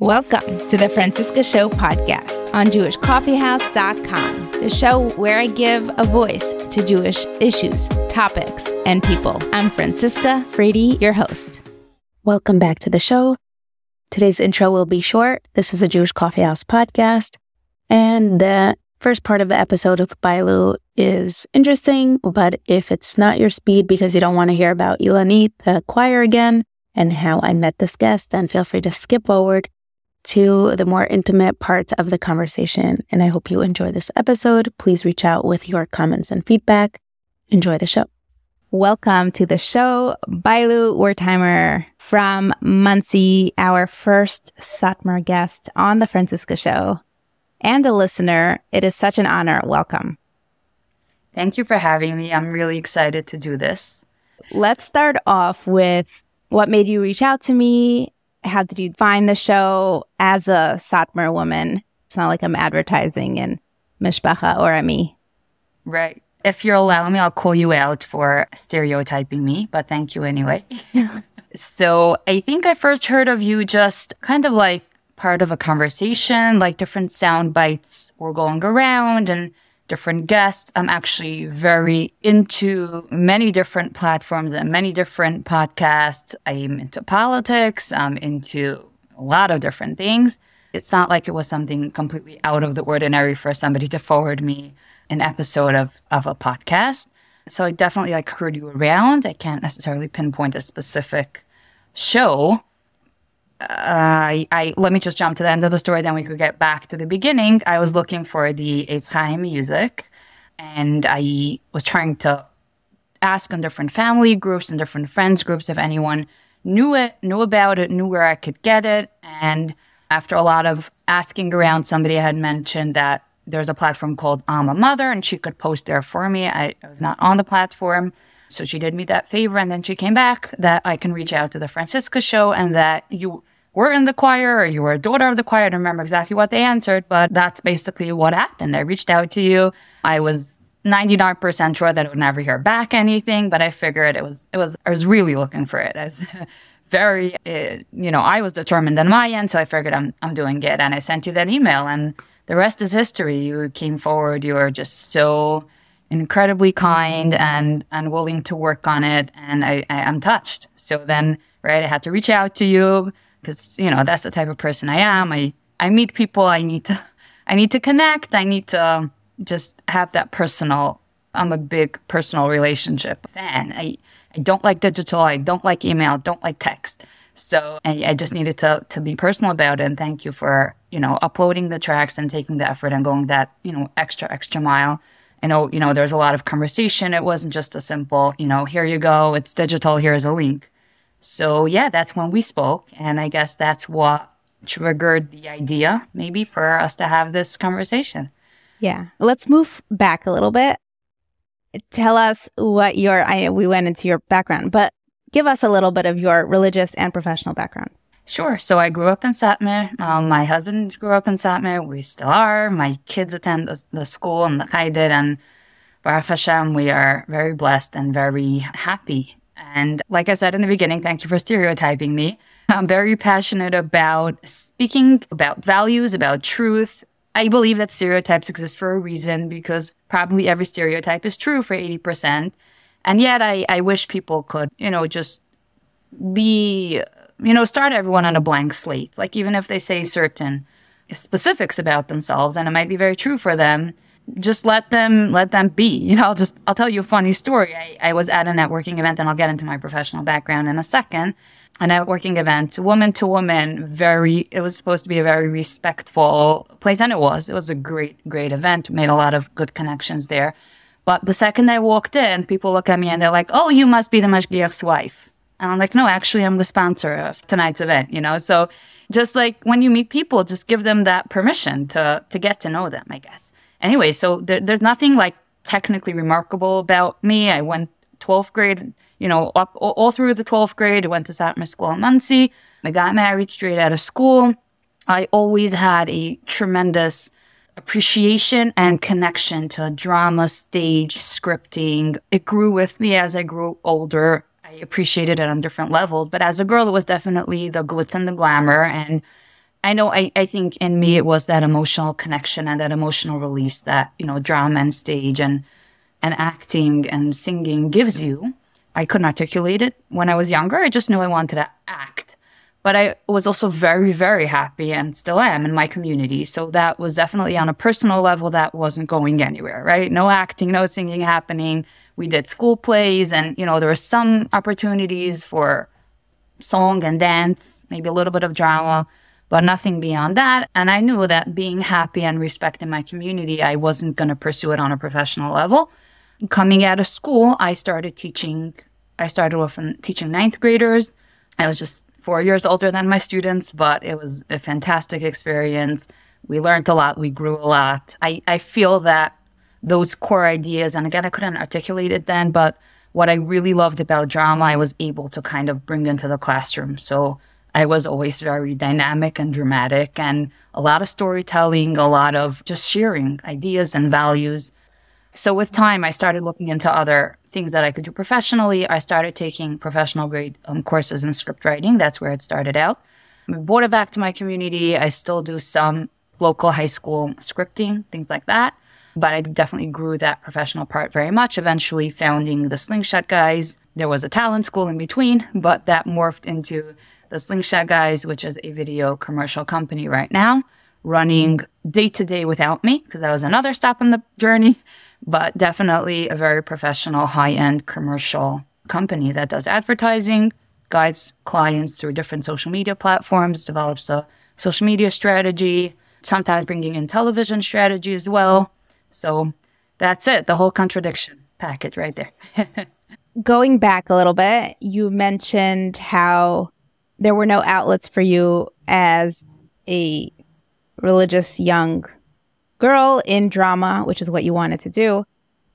Welcome to the Franciska Show podcast on JewishCoffeehouse.com, the show where I give a voice to Jewish issues, topics, and people. I'm Franciska Frady, your host. Welcome back to the show. Today's intro will be short. This is a Jewish Coffeehouse podcast, and the first part of the episode of Bylu is interesting, but if it's not your speed because you don't want to hear about Ilanit, the choir again, and how I met this guest, then feel free to skip forward to the more intimate parts of the conversation. And I hope you enjoy this episode. Please reach out with your comments and feedback. Enjoy the show. Welcome to the show, Bylu Wertheimer from Monsey, our first Satmar guest on the Franciska Show. And a listener, it is such an honor. Welcome. Thank you for having me. I'm really excited to do this. Let's start off with what made you reach out to me how did you find the show as a Satmar woman? It's not like I'm advertising in Mishpacha or Ami. Right. If you're allowing me, I'll call you out for stereotyping me, but thank you anyway. so I think I first heard of you just kind of like part of a conversation, like different sound bites were going around and different guests. I'm actually very into many different platforms and many different podcasts. I'm into politics. I'm into a lot of different things. It's not like it was something completely out of the ordinary for somebody to forward me an episode of, of a podcast. So I definitely like heard you around. I can't necessarily pinpoint a specific show, I, I let me just jump to the end of the story, then we could get back to the beginning. I was looking for the Eitz Chaim music, and I was trying to ask on different family groups and different friends groups if anyone knew it, knew about it, knew where I could get it. And after a lot of asking around, somebody had mentioned that there's a platform called Imamother, and she could post there for me. I, I was not on the platform. So she did me that favor, and then she came back that I can reach out to the Franciska show and that you were in the choir or you were a daughter of the choir. I don't remember exactly what they answered, but that's basically what happened. I reached out to you. I was 99% sure that I would never hear back anything, but I figured it was, it was, I was really looking for it. I was very, uh, you know, I was determined on my end. So I figured I'm, I'm doing it. And I sent you that email and the rest is history. You came forward. You were just so incredibly kind and, and willing to work on it. And I, I, I'm touched. So then, right, I had to reach out to you because you know that's the type of person I am. I I meet people. I need to I need to connect. I need to um, just have that personal. I'm a big personal relationship fan. I I don't like digital. I don't like email. Don't like text. So I, I just needed to to be personal about it. And thank you for you know uploading the tracks and taking the effort and going that you know extra extra mile. I know you know there's a lot of conversation. It wasn't just a simple you know here you go. It's digital. Here's a link. So yeah, that's when we spoke. And I guess that's what triggered the idea maybe for us to have this conversation. Yeah. Let's move back a little bit. Tell us what your, I we went into your background, but give us a little bit of your religious and professional background. Sure. So I grew up in Satmar. Um, my husband grew up in Satmar. We still are. My kids attend the, the school and the Kaidid and Baruch Hashem, we are very blessed and very happy and like I said in the beginning, thank you for stereotyping me. I'm very passionate about speaking about values, about truth. I believe that stereotypes exist for a reason because probably every stereotype is true for 80%. And yet I, I wish people could, you know, just be, you know, start everyone on a blank slate. Like even if they say certain specifics about themselves and it might be very true for them, just let them let them be. You know, I'll just I'll tell you a funny story. I, I was at a networking event and I'll get into my professional background in a second. A networking event, woman to woman, very it was supposed to be a very respectful place, and it was. It was a great, great event, made a lot of good connections there. But the second I walked in, people look at me and they're like, Oh, you must be the Mashgiach's wife. And I'm like, no, actually, I'm the sponsor of tonight's event, you know? So just like when you meet people, just give them that permission to, to get to know them, I guess anyway, so there, there's nothing like technically remarkable about me. I went 12th grade, you know, up all, through the 12th grade. I went to Satmar School in Monsey. I got married straight out of school. I always had a tremendous appreciation and connection to drama, stage, scripting. It grew with me as I grew older. I appreciated it on different levels, but as a girl, it was definitely the glitz and the glamour and I know I, I think in me it was that emotional connection and that emotional release that, you know, drama and stage and and acting and singing gives you. I couldn't articulate it when I was younger. I just knew I wanted to act. But I was also very, very happy and still am in my community. So that was definitely on a personal level that wasn't going anywhere, right? No acting, no singing happening. We did school plays and, you know, there were some opportunities for song and dance, maybe a little bit of drama, but nothing beyond that. And I knew that being happy and respecting my community, I wasn't going to pursue it on a professional level. Coming out of school, I started teaching. I started off in teaching ninth graders. I was just four years older than my students, but it was a fantastic experience. We learned a lot. We grew a lot. I, I feel that those core ideas, and again, I couldn't articulate it then, but what I really loved about drama, I was able to kind of bring into the classroom. So I was always very dynamic and dramatic and a lot of storytelling, a lot of just sharing ideas and values. So with time, I started looking into other things that I could do professionally. I started taking professional grade um, courses in script writing. That's where it started out. I brought it back to my community. I still do some local high school scripting, things like that. But I definitely grew that professional part very much, eventually founding the Slingshot Guys. There was a talent school in between, but that morphed into the Slingshot Guys, which is a video commercial company right now, running day to day without me, because that was another stop in the journey but definitely a very professional, high end commercial company that does advertising, guides clients through different social media platforms, develops a social media strategy, sometimes bringing in television strategy as well. So that's it, the whole contradiction package right there. Going back a little bit, you mentioned how there were no outlets for you as a religious young girl in drama, which is what you wanted to do,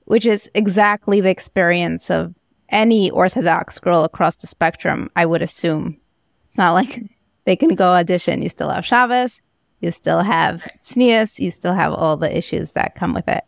which is exactly the experience of any Orthodox girl across the spectrum, I would assume. It's not like they can go audition. You still have Shabbos, you still have tznius, you still have all the issues that come with it.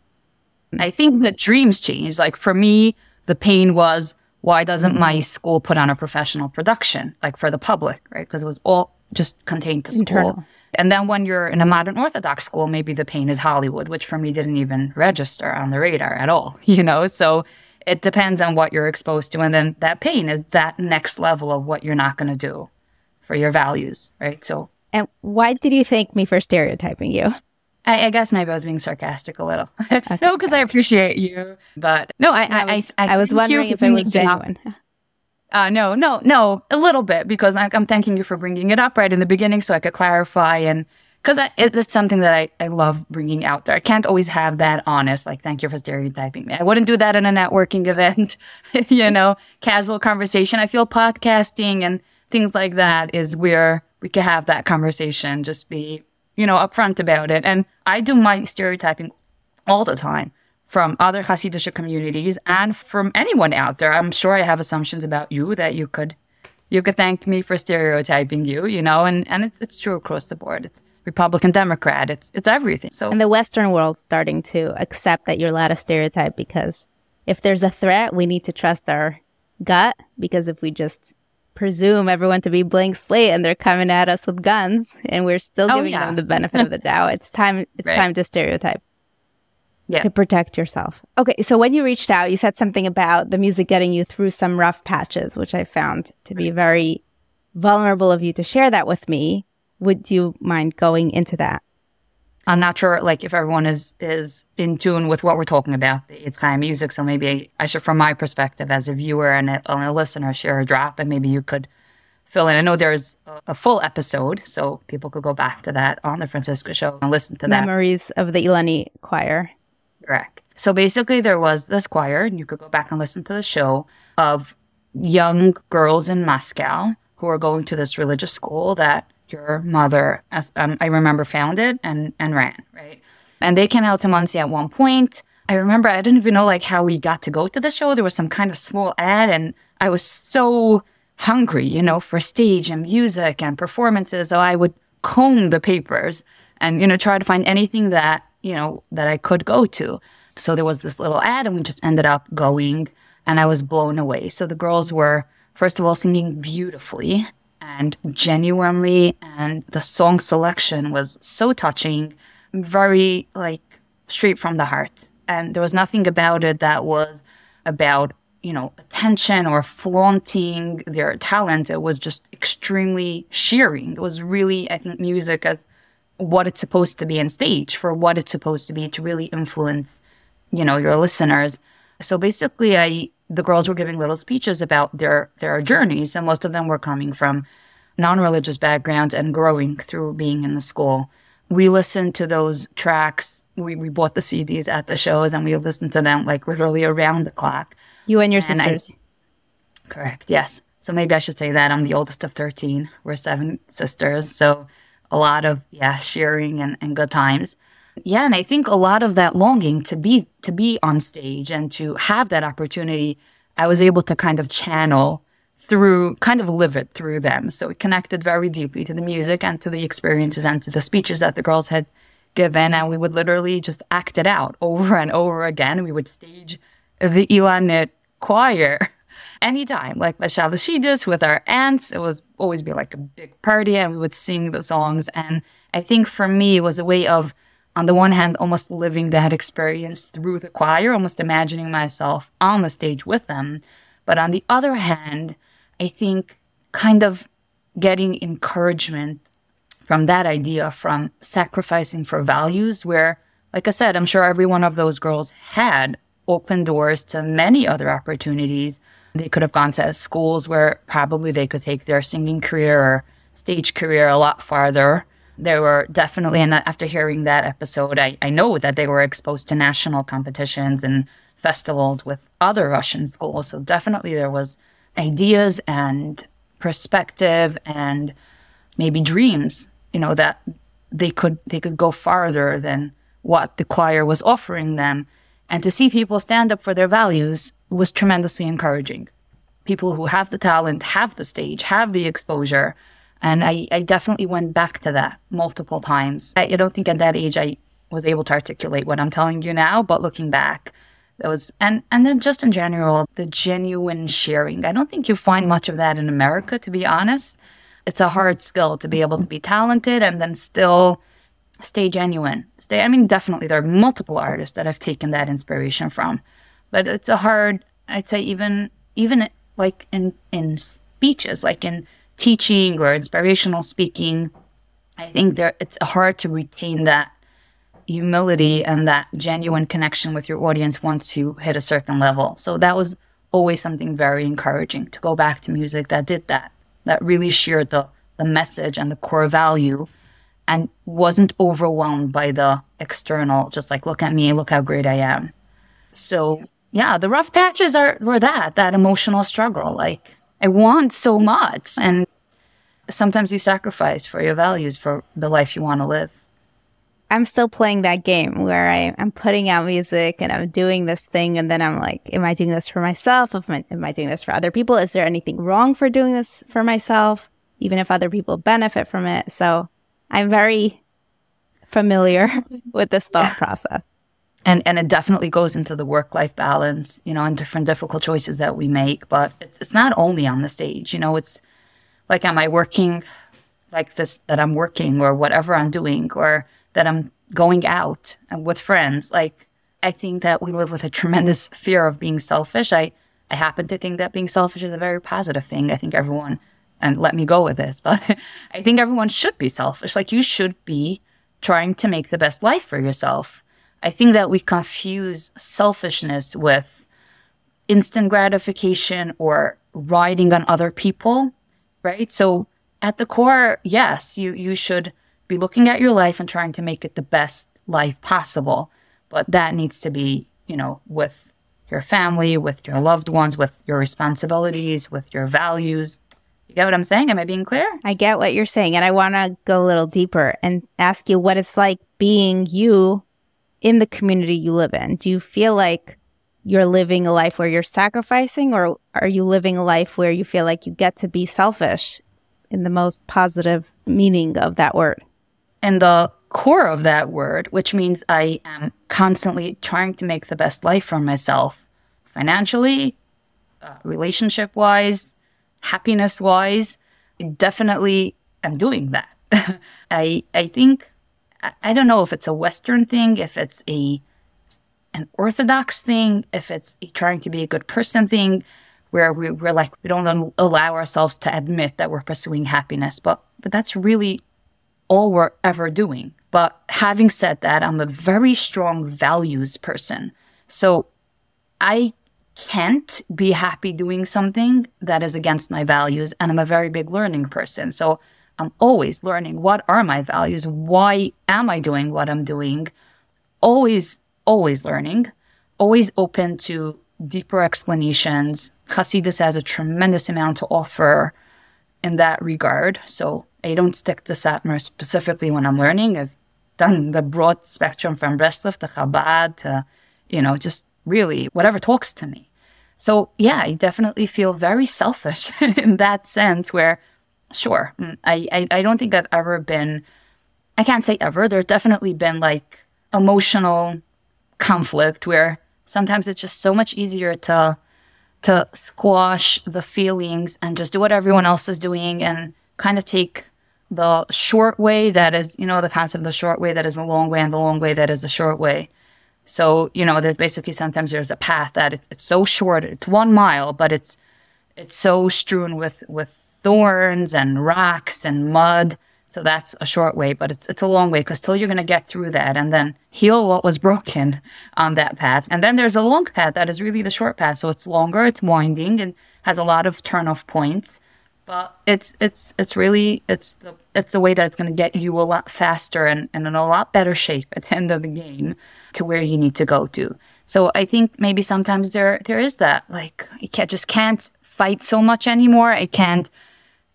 I think the dreams changed. Like for me, the pain was why doesn't my school put on a professional production, like for the public, right? Because it was all just contained to school. Internal. And then when you're in a modern Orthodox school, maybe the pain is Hollywood, which for me didn't even register on the radar at all, you know? So it depends on what you're exposed to. And then that pain is that next level of what you're not going to do for your values, right? So. And why did you thank me for stereotyping you? I, I guess maybe I was being sarcastic a little. Okay. no, because I appreciate you. But no, I, I, was, I, I, was wondering if it was genuine. Uh, no, no, no, a little bit because I, am thanking you for bringing it up right in the beginning so I could clarify and because it's something that I, I love bringing out there. I can't always have that honest, like, thank you for stereotyping me. I wouldn't do that in a networking event, you know, casual conversation. I feel podcasting and things like that is where we can have that conversation, just be, you know, upfront about it. And I do my stereotyping all the time from other Hasidic communities and from anyone out there. I'm sure I have assumptions about you that you could you could thank me for stereotyping you, you know, and, and it's, it's true across the board. It's Republican, Democrat, it's it's everything. So And the Western world starting to accept that you're allowed to stereotype because if there's a threat, we need to trust our gut because if we just presume everyone to be blank slate and they're coming at us with guns and we're still oh, giving oh, yeah. them the benefit of the doubt, it's time it's right. time to stereotype yeah. to protect yourself. Okay, so when you reached out, you said something about the music getting you through some rough patches, which I found to be very vulnerable of you to share that with me. Would you mind going into that? I'm not sure, like, if everyone is is in tune with what we're talking about. It's kind of music, so maybe I should, from my perspective as a viewer and a, and a listener, share a drop, and maybe you could fill in. I know there's a full episode, so people could go back to that on the Franciska Show and listen to that. Memories of the Ilanit Choir. Correct. So basically, there was this choir, and you could go back and listen to the show of young girls in Moscow who are going to this religious school that your mother, um, I remember, found it and, and ran, right? And they came out to Monsey at one point. I remember I didn't even know like how we got to go to the show. There was some kind of small ad, and I was so hungry, you know, for stage and music and performances. So I would comb the papers and, you know, try to find anything that you know, that I could go to. So there was this little ad and we just ended up going and I was blown away. So the girls were, first of all, singing beautifully and genuinely. And the song selection was so touching, very like straight from the heart. And there was nothing about it that was about, you know, attention or flaunting their talent. It was just extremely shearing. It was really, I think, music as what it's supposed to be on stage for what it's supposed to be to really influence, you know, your listeners. So basically, I the girls were giving little speeches about their their journeys, and most of them were coming from non-religious backgrounds and growing through being in the school. We listened to those tracks. We, we bought the CDs at the shows and we listened to them like literally around the clock. You and your and sisters. I, correct. Yes. So maybe I should say that I'm the oldest of 13. We're seven sisters. So a lot of, yeah, sharing and, and good times. Yeah, and I think a lot of that longing to be to be on stage and to have that opportunity, I was able to kind of channel through kind of live it through them. So it connected very deeply to the music and to the experiences and to the speeches that the girls had given. And we would literally just act it out over and over again. We would stage the Ilanit choir anytime, like Bashalashidis with our aunts. It was always be like a big party and we would sing the songs. And I think for me, it was a way of on the one hand, almost living that experience through the choir, almost imagining myself on the stage with them. But on the other hand, I think kind of getting encouragement from that idea, from sacrificing for values, where, like I said, I'm sure every one of those girls had open doors to many other opportunities. They could have gone to schools where probably they could take their singing career or stage career a lot farther they were definitely, and after hearing that episode, I, I know that they were exposed to national competitions and festivals with other Russian schools. So definitely there was ideas and perspective and maybe dreams, you know, that they could they could go farther than what the choir was offering them. And to see people stand up for their values was tremendously encouraging. People who have the talent, have the stage, have the exposure, and I, I definitely went back to that multiple times. I, I don't think at that age I was able to articulate what I'm telling you now, but looking back, that was and and then just in general, the genuine sharing. I don't think you find much of that in America, to be honest. It's a hard skill to be able to be talented and then still stay genuine. Stay I mean, definitely there are multiple artists that I've taken that inspiration from. But it's a hard I'd say even even like in in speeches, like in teaching or inspirational speaking, I think there it's hard to retain that humility and that genuine connection with your audience once you hit a certain level. So that was always something very encouraging to go back to music that did that, that really shared the the message and the core value and wasn't overwhelmed by the external, just like look at me, look how great I am. So yeah, the rough patches are were that, that emotional struggle. Like I want so much. And sometimes you sacrifice for your values, for the life you want to live. I'm still playing that game where I, am putting out music and I'm doing this thing. And then I'm like, am I doing this for myself? Am I, am I doing this for other people? Is there anything wrong for doing this for myself? Even if other people benefit from it. So I'm very familiar with this thought process and and it definitely goes into the work life balance you know and different difficult choices that we make. But it's it's not only on the stage you know it's like am i working like this that i'm working or whatever i'm doing or that i'm going out with friends? Like i think that we live with a tremendous fear of being selfish. I i happen to think that being selfish is a very positive thing. I think everyone and let me go with this but i think everyone should be selfish. Like you should be trying to make the best life for yourself I think that we confuse selfishness with instant gratification or riding on other people, right? So at the core, yes, you you should be looking at your life and trying to make it the best life possible, but that needs to be, you know, with your family, with your loved ones, with your responsibilities, with your values. You get what I'm saying? Am I being clear? I get what you're saying. And I want to go a little deeper and ask you what it's like being you in the community you live in? Do you feel like you're living a life where you're sacrificing, or are you living a life where you feel like you get to be selfish in the most positive meaning of that word? And the core of that word, which means I am constantly trying to make the best life for myself financially, uh, relationship wise, happiness wise. definitely I'm doing that. I I think I, don't know if it's a Western thing, if it's a an orthodox thing, if it's trying to be a good person thing, where we, we're like we don't allow ourselves to admit that we're pursuing happiness, but but that's really all we're ever doing. But having said that, I'm a very strong values person. So I can't be happy doing something that is against my values. And I'm a very big learning person. So I'm always learning what are my values? Why am I doing what I'm doing? Always, always learning, always open to deeper explanations. Hasidus has a tremendous amount to offer in that regard. So I don't stick to Satmar specifically when I'm learning. I've done the broad spectrum from Breslov to Chabad to, you know, just really whatever talks to me. So yeah, I definitely feel very selfish in that sense where sure, mm, I, I, I don't think I've ever been, I can't say ever, there's definitely been like emotional conflict where sometimes it's just so much easier to, to squash the feelings and just do what everyone else is doing and kind of take the short way that is, you know, the concept of the short way that is the long way and the long way that is the short way. So, you know, there's basically sometimes there's a path that it's, it's so short, it's one mile, but it's, it's so strewn with, with thorns and rocks and mud. So that's a short way, but it's, it's a long way because still you're going to get through that and then heal what was broken on that path. And then there's a long path that is really the short path. So it's longer, it's winding and has a lot of turn off points but it's it's it's really it's the it's the way that it's going to get you a lot faster and, and in a lot better shape at the end of the game to where you need to go to so i think maybe sometimes there there is that like i can't, just can't fight so much anymore i can't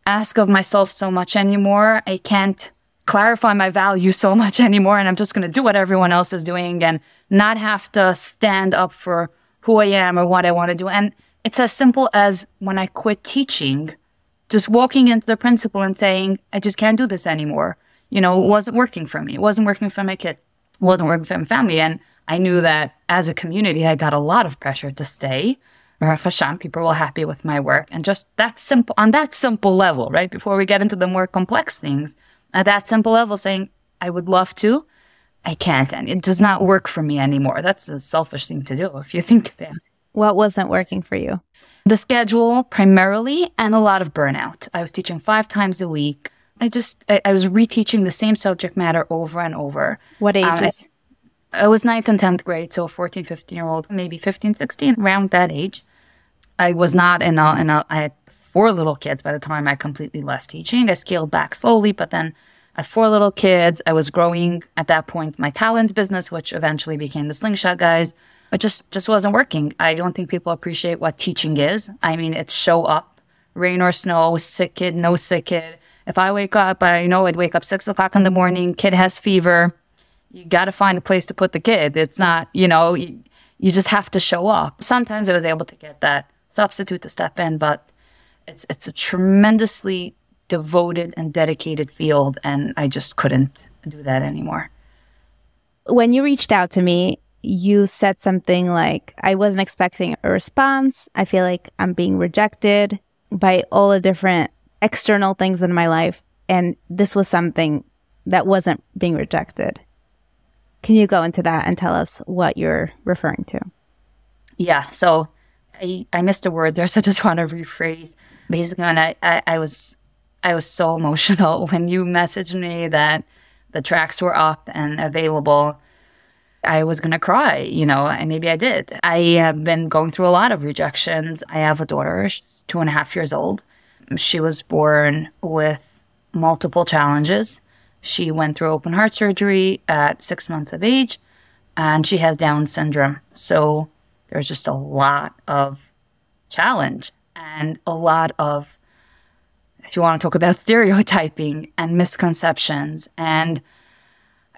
ask of myself so much anymore i can't clarify my value so much anymore and i'm just going to do what everyone else is doing and not have to stand up for who i am or what i want to do and it's as simple as when i quit teaching just walking into the principal and saying, I just can't do this anymore. You know, it wasn't working for me. It wasn't working for my kid. It wasn't working for my family. And I knew that as a community, I got a lot of pressure to stay. Hashem, people were happy with my work. And just that simple, on that simple level, right? Before we get into the more complex things, at that simple level, saying, I would love to, I can't. And it does not work for me anymore. That's a selfish thing to do if you think of it. What wasn't working for you? The schedule primarily and a lot of burnout. I was teaching five times a week. I just, I, I was reteaching the same subject matter over and over. What um, ages? Um, I, I was ninth and 10th grade, so 14, 15 year old, maybe 15, 16, around that age. I was not in a, in a, I had four little kids by the time I completely left teaching. I scaled back slowly, but then at four little kids, I was growing at that point my talent business, which eventually became the Slingshot Guys it just just wasn't working. I don't think people appreciate what teaching is. I mean, it's show up, rain or snow, sick kid, no sick kid. If I wake up, I know I'd wake up six o'clock in the morning. Kid has fever. You got to find a place to put the kid. It's not, you know, you, you just have to show up. Sometimes I was able to get that substitute to step in, but it's it's a tremendously devoted and dedicated field, and I just couldn't do that anymore. When you reached out to me, you said something like, I wasn't expecting a response. I feel like I'm being rejected by all the different external things in my life. And this was something that wasn't being rejected. Can you go into that and tell us what you're referring to? Yeah. So I, I missed a word there, so I just want to rephrase. Basically, when I, I, I was I was so emotional when you messaged me that the tracks were up and available. I was going to cry, you know, and maybe I did. I have been going through a lot of rejections. I have a daughter, two and a half years old. She was born with multiple challenges. She went through open heart surgery at six months of age, and she has Down syndrome. So there's just a lot of challenge and a lot of, if you want to talk about stereotyping and misconceptions and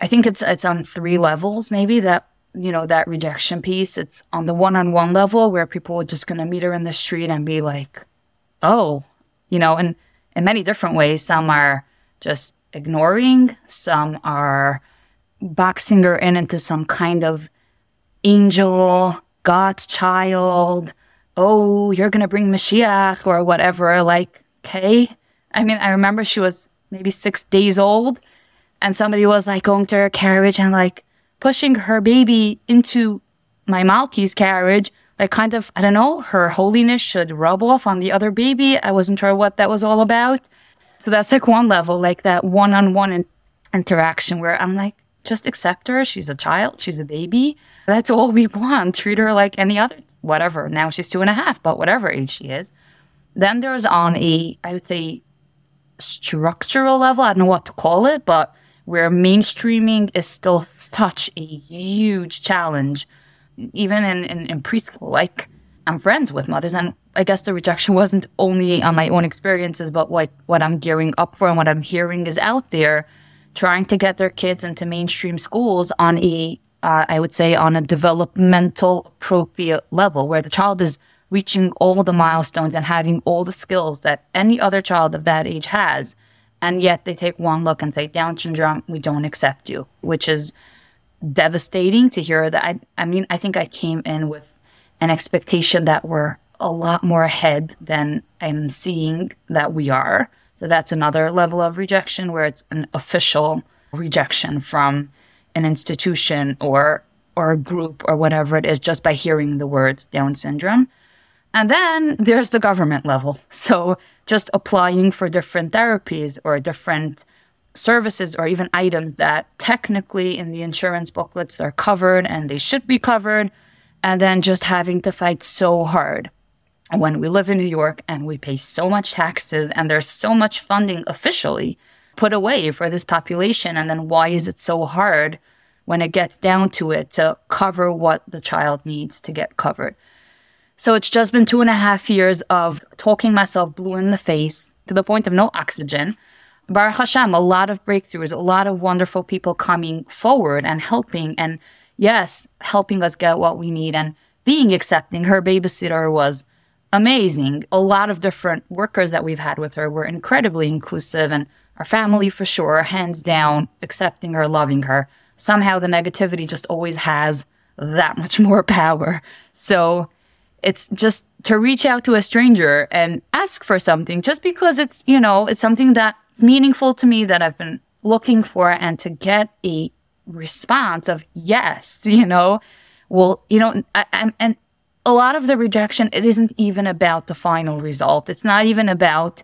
I think it's it's on three levels maybe that you know that rejection piece. It's on the one-on-one level where people are just gonna meet her in the street and be like, "Oh," you know, and in many different ways. Some are just ignoring. Some are boxing her in into some kind of angel, God's child. Oh, you're gonna bring Mashiach or whatever. Like, okay, I mean, I remember she was maybe six days old and somebody was like going to her carriage and like pushing her baby into my Malky's carriage. Like kind of, I don't know, her holiness should rub off on the other baby. I wasn't sure what that was all about. So that's like one level, like that one on one interaction where I'm like, just accept her. She's a child. She's a baby. That's all we want. Treat her like any other, whatever. Now she's two and a half, but whatever age she is. Then there's on a, I would say, structural level. I don't know what to call it, but where mainstreaming is still such a huge challenge, even in, in, in preschool. Like, I'm friends with mothers, and I guess the rejection wasn't only on my own experiences, but what, what I'm gearing up for and what I'm hearing is out there trying to get their kids into mainstream schools on a, uh, I would say, on a developmental appropriate level where the child is reaching all the milestones and having all the skills that any other child of that age has. And yet they take one look and say, Down syndrome, we don't accept you, which is devastating to hear that. I, I mean, I think I came in with an expectation that we're a lot more ahead than I'm seeing that we are. So that's another level of rejection where it's an official rejection from an institution or or a group or whatever it is just by hearing the words Down syndrome. And then there's the government level. So just applying for different therapies or different services or even items that technically in the insurance booklets they're covered and they should be covered. And then just having to fight so hard when we live in New York and we pay so much taxes and there's so much funding officially put away for this population. And then why is it so hard when it gets down to it to cover what the child needs to get covered? So it's just been two and a half years of talking myself blue in the face to the point of no oxygen. Baruch Hashem, a lot of breakthroughs, a lot of wonderful people coming forward and helping, and yes, helping us get what we need and being accepting. Her babysitter was amazing. A lot of different workers that we've had with her were incredibly inclusive, and our family for sure, hands down, accepting her, loving her. Somehow the negativity just always has that much more power. So it's just to reach out to a stranger and ask for something just because it's, you know, it's something that's meaningful to me that I've been looking for and to get a response of yes, you know, well, you know, I, I'm, and a lot of the rejection, it isn't even about the final result. It's not even about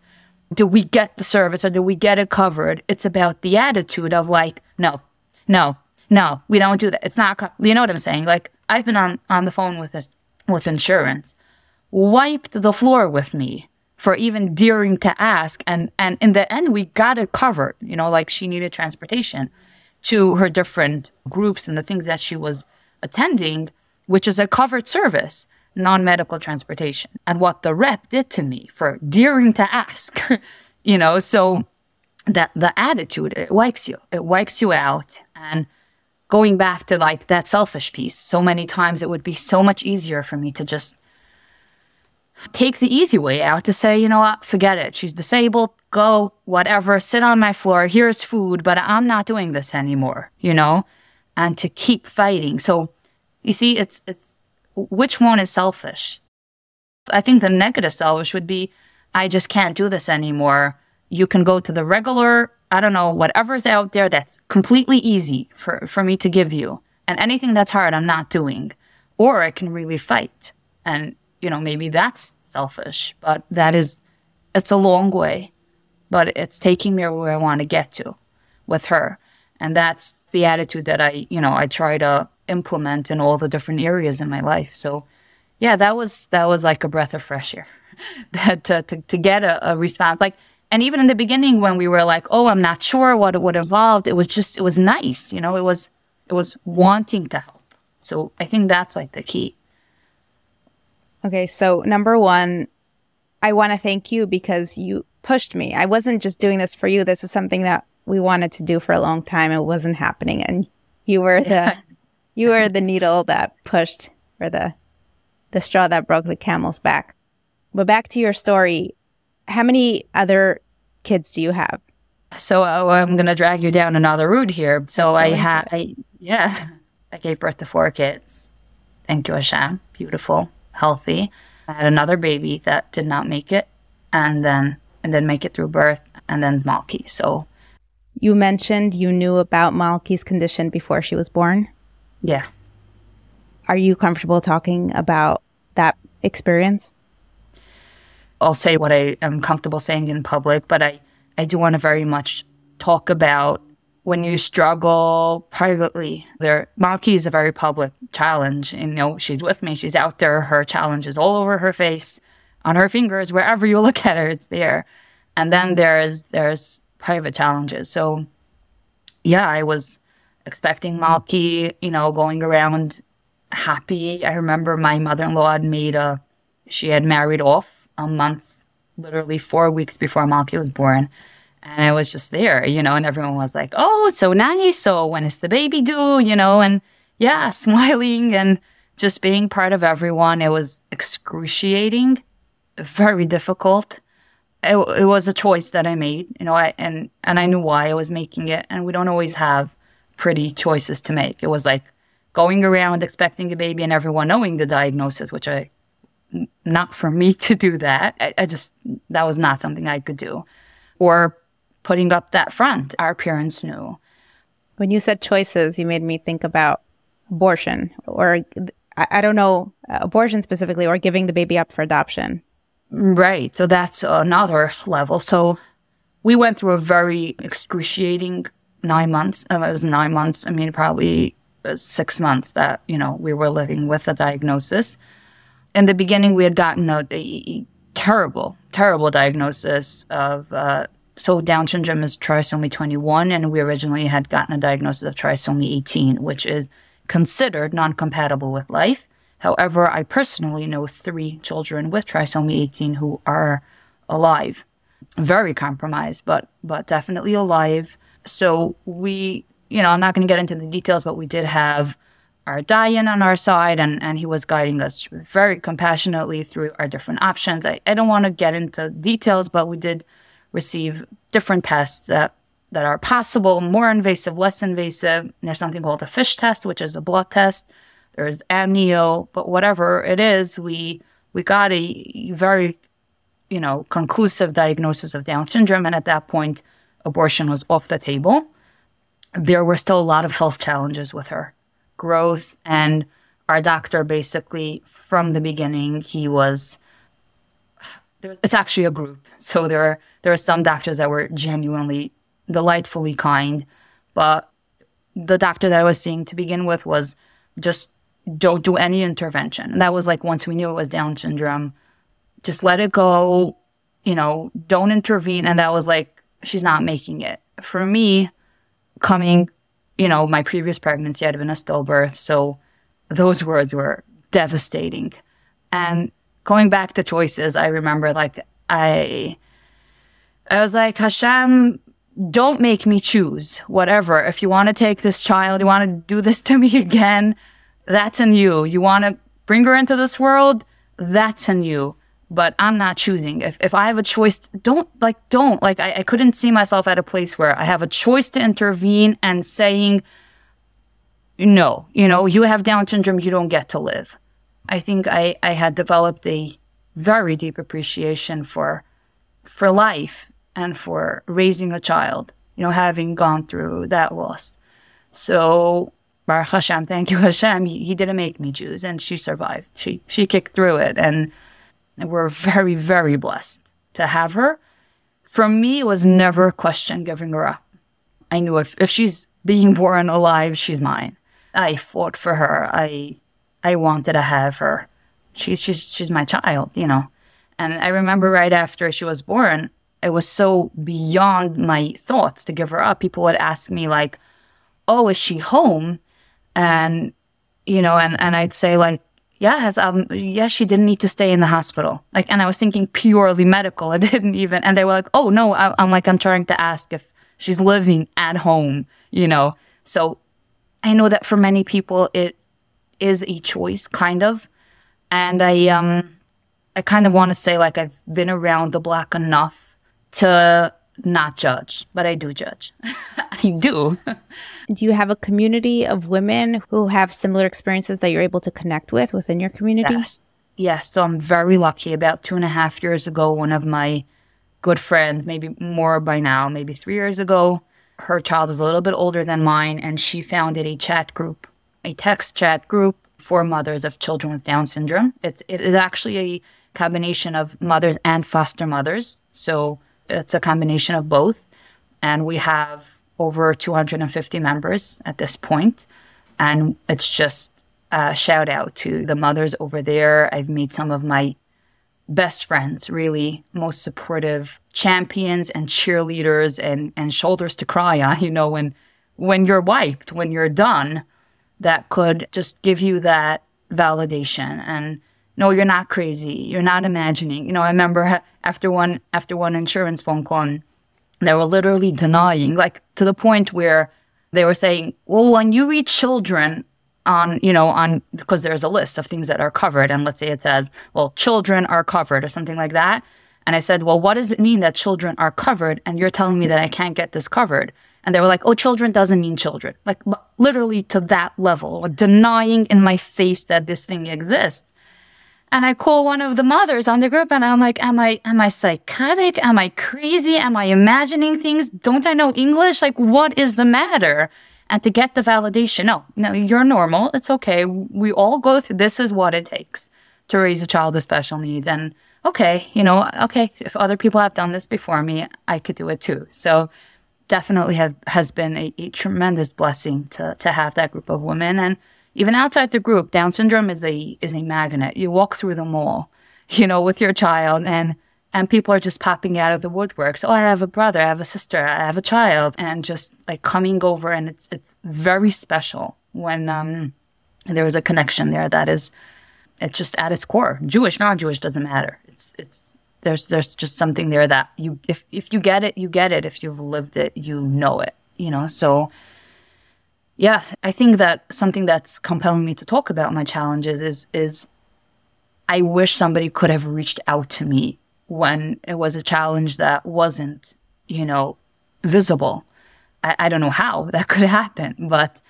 do we get the service or do we get it covered? It's about the attitude of like, no, no, no, we don't do that. It's not, co-. you know what I'm saying? Like, I've been on, on the phone with a with insurance wiped the floor with me for even daring to ask and and in the end we got it covered you know like she needed transportation to her different groups and the things that she was attending which is a covered service non-medical transportation and what the rep did to me for daring to ask you know so that the attitude it wipes you it wipes you out and going back to like that selfish piece, so many times it would be so much easier for me to just take the easy way out to say, you know what, forget it. She's disabled, go, whatever, sit on my floor, here's food, but I'm not doing this anymore, you know? And to keep fighting. So you see, it's it's which one is selfish? I think the negative selfish would be I just can't do this anymore. You can go to the regular I don't know, whatever's out there that's completely easy for, for me to give you. And anything that's hard, I'm not doing. Or I can really fight. And, you know, maybe that's selfish, but that is, it's a long way, but it's taking me where I want to get to with her. And that's the attitude that I, you know, I try to implement in all the different areas in my life. So, yeah, that was, that was like a breath of fresh air that to, to, to get a, a response. Like, and even in the beginning, when we were like, "Oh, I'm not sure what it would evolve," it was just it was nice, you know. It was it was wanting to help. So I think that's like the key. Okay, so number one, I want to thank you because you pushed me. I wasn't just doing this for you. This is something that we wanted to do for a long time. It wasn't happening, and you were the you were the needle that pushed or the the straw that broke the camel's back. But back to your story, how many other kids do you have? So uh, I'm going to drag you down another route here. So I had, I, yeah, I gave birth to four kids. Thank you, Hashem. Beautiful, healthy. I had another baby that did not make it. And then and then make it through birth and then Malki. So you mentioned you knew about Malki's condition before she was born. Yeah. Are you comfortable talking about that experience? I'll say what I am comfortable saying in public, but I, I do want to very much talk about when you struggle privately. There, Malki is a very public challenge. And, you know, she's with me. She's out there. Her challenge is all over her face, on her fingers, wherever you look at her, it's there. And then there's there's private challenges. So, yeah, I was expecting Malki, you know, going around happy. I remember my mother-in-law had made a. She had married off a month, literally four weeks before Malki was born and I was just there, you know, and everyone was like, oh, so nice. So when is the baby due? You know, and yeah, smiling and just being part of everyone. It was excruciating, very difficult. It, it was a choice that I made, you know, I, and, and I knew why I was making it. And we don't always have pretty choices to make. It was like going around expecting a baby and everyone knowing the diagnosis, which I, not for me to do that. I, I just, that was not something I could do. Or putting up that front. Our parents knew. When you said choices, you made me think about abortion or I, I don't know, abortion specifically, or giving the baby up for adoption. Right. So that's another level. So we went through a very excruciating nine months. Uh, it was nine months. I mean, probably six months that, you know, we were living with a diagnosis. In the beginning, we had gotten a, a terrible, terrible diagnosis of uh, so Down syndrome is trisomy 21, and we originally had gotten a diagnosis of trisomy 18, which is considered non-compatible with life. However, I personally know three children with trisomy 18 who are alive, very compromised, but but definitely alive. So we, you know, I'm not going to get into the details, but we did have our Dayan on our side, and and he was guiding us very compassionately through our different options. I, I don't want to get into details, but we did receive different tests that that are possible, more invasive, less invasive. There's something called a FISH test, which is a blood test. There's amnio, but whatever it is, we we got a very, you know, conclusive diagnosis of Down syndrome, and at that point, abortion was off the table. There were still a lot of health challenges with her, growth, and our doctor basically from the beginning he was it's actually a group. So there are there are some doctors that were genuinely delightfully kind, but the doctor that I was seeing to begin with was just don't do any intervention. And that was like once we knew it was Down syndrome, just let it go, you know, don't intervene. And that was like, she's not making it. For me, coming, you know, my previous pregnancy had been a stillbirth. So those words were devastating. And going back to choices, I remember like I I was like, Hashem, don't make me choose. Whatever. If you want to take this child, you want to do this to me again, that's in you. You want to bring her into this world, that's in you. But I'm not choosing. If if I have a choice, don't like don't like I, I couldn't see myself at a place where I have a choice to intervene and saying no, you know, you have Down syndrome, you don't get to live. I think I, I had developed a very deep appreciation for for life and for raising a child, you know, having gone through that loss. So Baruch Hashem, thank you Hashem, he, he didn't make me choose and she survived. She she kicked through it and we're very, very blessed to have her. For me, it was never a question giving her up. I knew if, if she's being born alive, she's mine. I fought for her. I I wanted to have her. She's she's she's my child, you know. And I remember right after she was born, it was so beyond my thoughts to give her up. People would ask me like, "Oh, is she home?" And you know, and and I'd say like, "Yes, um, yes, she didn't need to stay in the hospital." Like, and I was thinking purely medical. I didn't even, and they were like, "Oh no," I, I'm like, I'm trying to ask if she's living at home, you know. So I know that for many people, it is a choice, kind of. And I, um, I kind of want to say like I've been around the block enough to not judge, but I do judge. I do. do you have a community of women who have similar experiences that you're able to connect with within your community? Yes. Yes. So I'm very lucky. About two and a half years ago, one of my good friends, maybe more by now, maybe three years ago. Her child is a little bit older than mine, and she founded a chat group, a text chat group for mothers of children with Down syndrome. It's it is actually a combination of mothers and foster mothers. So it's a combination of both. And we have over 250 members at this point. And it's just a shout out to the mothers over there. I've made some of my best friends, really most supportive champions and cheerleaders and, and shoulders to cry on, you know, when when you're wiped, when you're done, that could just give you that validation and no, you're not crazy. You're not imagining. You know, I remember after one after one insurance phone call, they were literally denying, like to the point where they were saying, "Well, when you read children on, you know, on because there's a list of things that are covered, and let's say it says, well, children are covered or something like that." And I said, "Well, what does it mean that children are covered?" And you're telling me that I can't get this covered. And they were like, "Oh, children doesn't mean children." Like literally to that level, denying in my face that this thing exists. And I call one of the mothers on the group and I'm like, am I, am I psychotic? Am I crazy? Am I imagining things? Don't I know English? Like, what is the matter? And to get the validation, no, no, you're normal. It's okay. We all go through, this is what it takes to raise a child with special needs. And okay, you know, okay, if other people have done this before me, I could do it too. So definitely have, has been a, a tremendous blessing to, to have that group of women. And, even outside the group, Down syndrome is a is a magnet. You walk through the mall, you know, with your child and and people are just popping out of the woodwork. So oh, I have a brother, I have a sister, I have a child, and just like coming over, and it's it's very special when um, there is a connection there that is, it's just at its core. Jewish, non-Jewish doesn't matter. It's it's there's there's just something there that you if if you get it, you get it. If you've lived it, you know it. You know, so yeah, I think that something that's compelling me to talk about my challenges is is I wish somebody could have reached out to me when it was a challenge that wasn't, you know, visible. I, I don't know how that could happen, but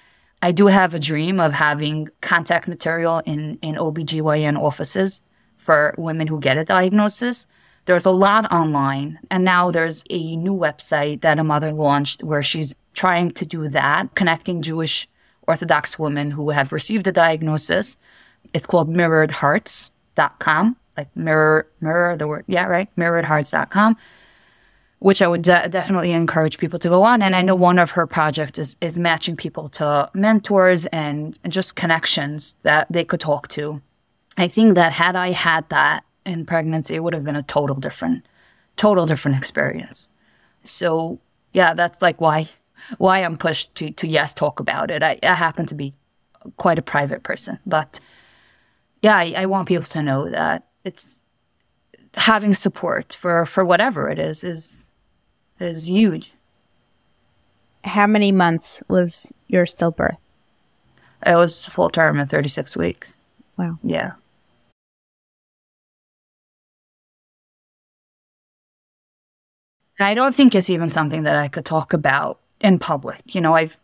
I do have a dream of having contact material in, in OBGYN offices for women who get a diagnosis. There's a lot online, and now there's a new website that a mother launched where she's trying to do that, connecting Jewish Orthodox women who have received a diagnosis. It's called mirroredhearts.com, like mirror, mirror the word, yeah, right? Mirroredhearts.com, which I would de- definitely encourage people to go on. And I know one of her projects is, is matching people to mentors and, and just connections that they could talk to. I think that had I had that in pregnancy, it would have been a total different, total different experience. So yeah, that's like why why I'm pushed to to yes talk about it. I, I happen to be quite a private person, but yeah, I, I want people to know that it's having support for for whatever it is is is huge. How many months was your stillbirth? It was full term at 36 weeks. Wow. Yeah. I don't think it's even something that I could talk about in public. You know, I've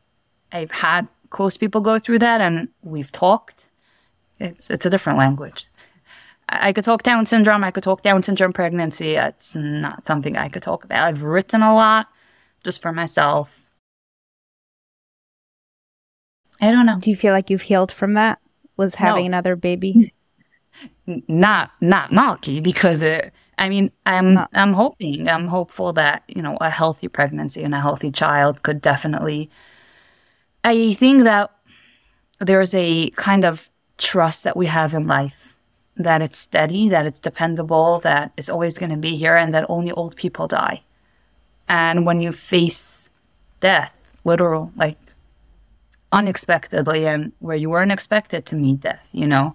I've had close people go through that, and we've talked. It's it's a different language. I, I could talk Down syndrome. I could talk Down syndrome pregnancy. It's not something I could talk about. I've written a lot just for myself. I don't know. Do you feel like you've healed from that? Was having no. another baby? Not not Malky because it I mean, I'm I'm hoping, I'm hopeful that you know a healthy pregnancy and a healthy child could definitely. I think that there's a kind of trust that we have in life that it's steady, that it's dependable, that it's always going to be here, and that only old people die. And when you face death, literal, like unexpectedly, and where you weren't expected to meet death, you know,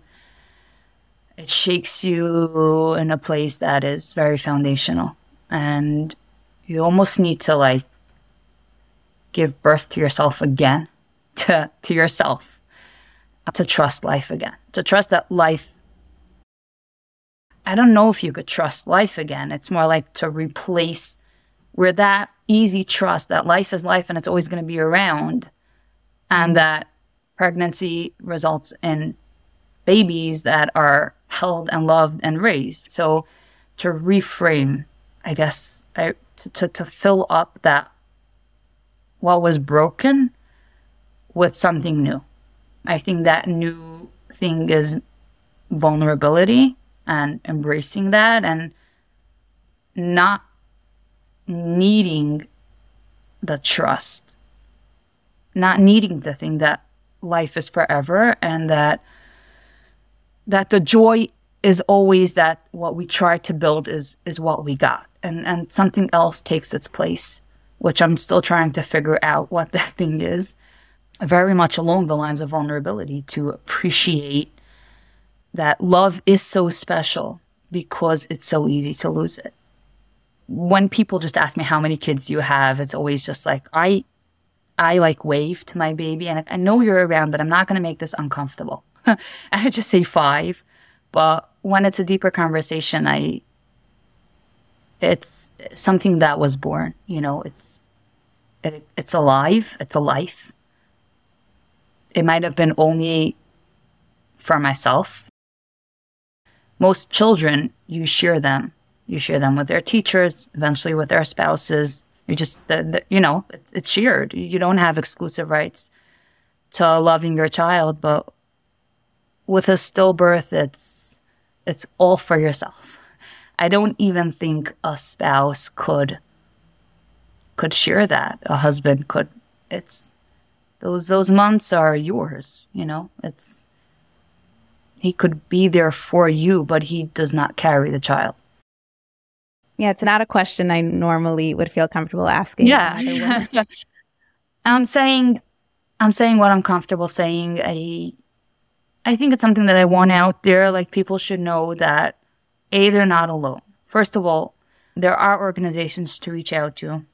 it shakes you in a place that is very foundational. And you almost need to like give birth to yourself again to to yourself to trust life again to trust that life i don't know if you could trust life again. It's more like to replace where that easy trust that life is life and it's always going to be around and that pregnancy results in babies that are held and loved and raised. So to reframe, I guess, I to, to, to fill up that what was broken with something new. I think that new thing is vulnerability and embracing that and not needing the trust, not needing to think that life is forever and that that the joy is always that what we try to build is is what we got. And and something else takes its place which i'm still trying to figure out what that thing is very much along the lines of vulnerability to appreciate that love is so special because it's so easy to lose it. When people just ask me how many kids you have it's always just like i i like wave to my baby. And i know you're around but i'm not going to make this uncomfortable and i just say five but when it's a deeper conversation, I it's something that was born. You know, it's it, it's alive. It's a life. It might have been only for myself. Most children, you share them. You share them with their teachers, eventually with their spouses. You just, the, the, you know, it, it's shared. You don't have exclusive rights to loving your child, but with a stillbirth, it's it's all for yourself. I don't even think a spouse could could share that. A husband could. It's those those months are yours, you know. It's he could be there for you, but he does not carry the child. Yeah, it's not a question I normally would feel comfortable asking. Yeah. I'm saying I'm saying what I'm comfortable saying. I I think it's something that I want out there. Like people should know that A, they're not alone. First of all, there are organizations to reach out to.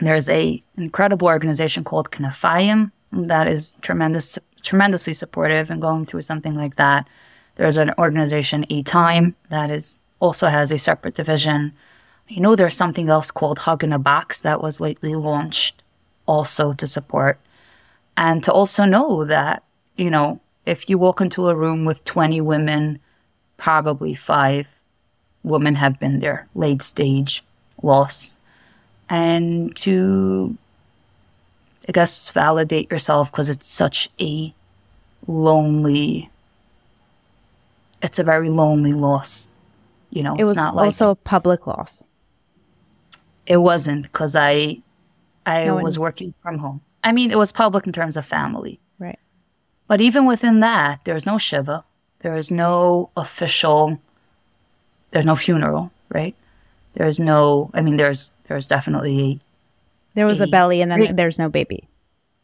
There's a incredible organization called Knafayim that is tremendous, tremendously supportive and going through something like that. There's an organization, A Time, that is also has a separate division. You know, there's something else called Hug in a Box that was lately launched also to support. And to also know that, you know, if you walk into a room with 20 women, probably five women have been there, late stage loss. And to, I guess, validate yourself because it's such a lonely, it's a very lonely loss. You know, it was not also a public loss. It wasn't because I, I no was working from home. I mean, it was public in terms of family. But even within that, there's no Shiva. There is no official, there's no funeral, right? There's no, I mean, there's, there's definitely. There was a, a belly and then there's no baby.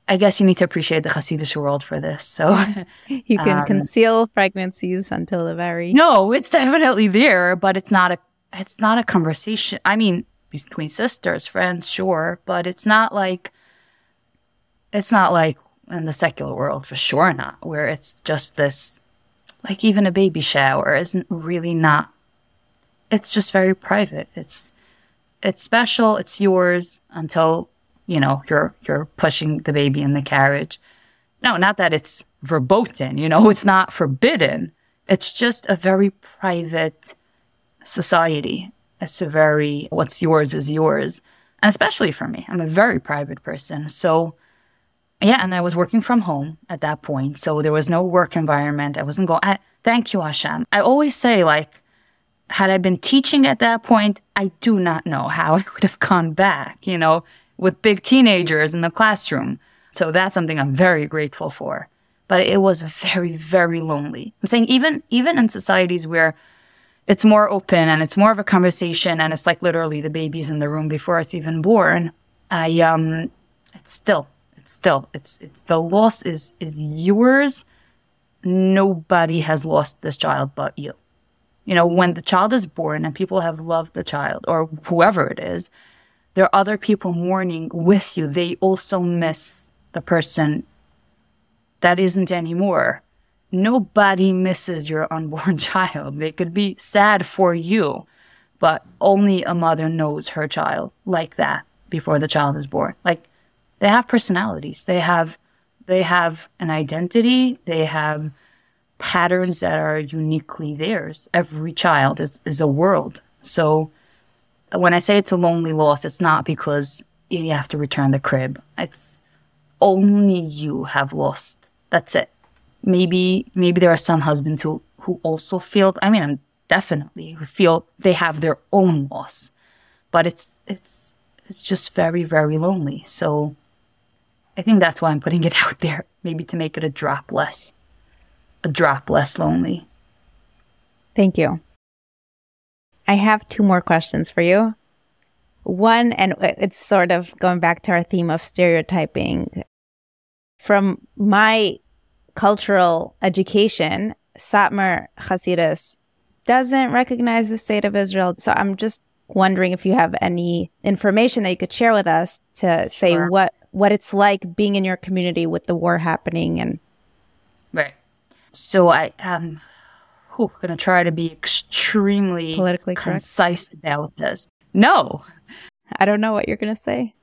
I guess you need to appreciate the Hasidic world for this. So you can um, conceal pregnancies until the very. No, it's definitely there, but it's not a, it's not a conversation. I mean, between sisters, friends, sure, but it's not like, it's not like in the secular world, for sure not, where it's just this, like even a baby shower isn't really not, it's just very private. It's, it's special. It's yours until, you know, you're, you're pushing the baby in the carriage. No, not that it's verboten, you know, it's not forbidden. It's just a very private society. It's a very, what's yours is yours. And especially for me, I'm a very private person. So yeah, and I was working from home at that point, so there was no work environment. I wasn't going. I, thank you, Hashem. I always say, like, had I been teaching at that point, I do not know how I would have gone back. You know, with big teenagers in the classroom. So that's something I'm very grateful for. But it was very, very lonely. I'm saying even even in societies where it's more open and it's more of a conversation and it's like literally the baby's in the room before it's even born. I um, it's still still it's it's the loss is is yours. Nobody has lost this child but you. You know when the child is born and people have loved the child or whoever it is there are other people mourning with you. They also miss the person that isn't anymore. Nobody misses your unborn child. They could be sad for you but only a mother knows her child like that before the child is born. Like they have personalities. They have they have an identity. They have patterns that are uniquely theirs. Every child is, is a world. So when I say it's a lonely loss, it's not because you have to return the crib. It's only you have lost. That's it. Maybe maybe there are some husbands who who also feel. I mean, definitely who feel they have their own loss, but it's it's it's just very very lonely. So I think that's why I'm putting it out there. Maybe to make it a drop less, a drop less lonely. Thank you. I have two more questions for you. One, and it's sort of going back to our theme of stereotyping. From my cultural education, Satmar Hasidus doesn't recognize the state of Israel. So I'm just wondering if you have any information that you could share with us to say sure. what what it's like being in your community with the war happening and right. So I um gonna try to be extremely politically concise correct. about this. No, I don't know what you're gonna say.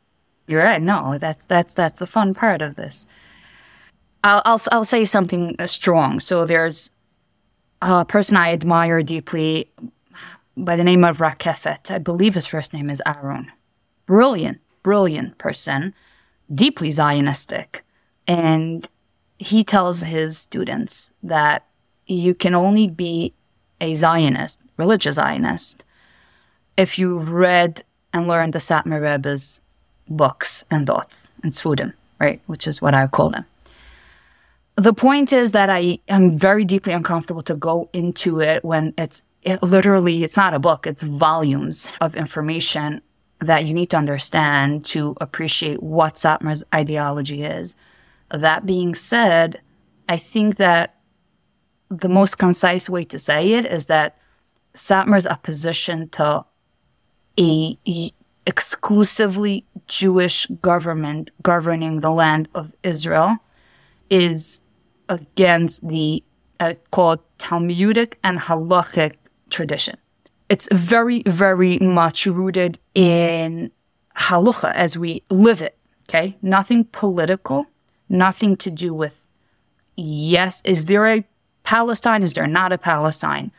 You're right. No, that's that's that's the fun part of this. I'll I'll, I'll say something uh, strong. So there's a person I admire deeply by the name of Rakefet. I believe his first name is Aaron. Brilliant, brilliant person, deeply Zionistic, and he tells his students that you can only be a Zionist, religious Zionist, if you've read and learned the Satmar Rebbe's books and thoughts and Sfudim, right? Which is what I call them. The point is that I am very deeply uncomfortable to go into it when it's it literally, it's not a book, it's volumes of information that you need to understand to appreciate what Satmar's ideology is. That being said, I think that the most concise way to say it is that Satmar's opposition to a, a exclusively Jewish government governing the land of Israel is against the uh, called Talmudic and halachic tradition. It's very, very much rooted in halacha as we live it. Okay, nothing political, nothing to do with yes, is there a Palestine? Is there not a Palestine?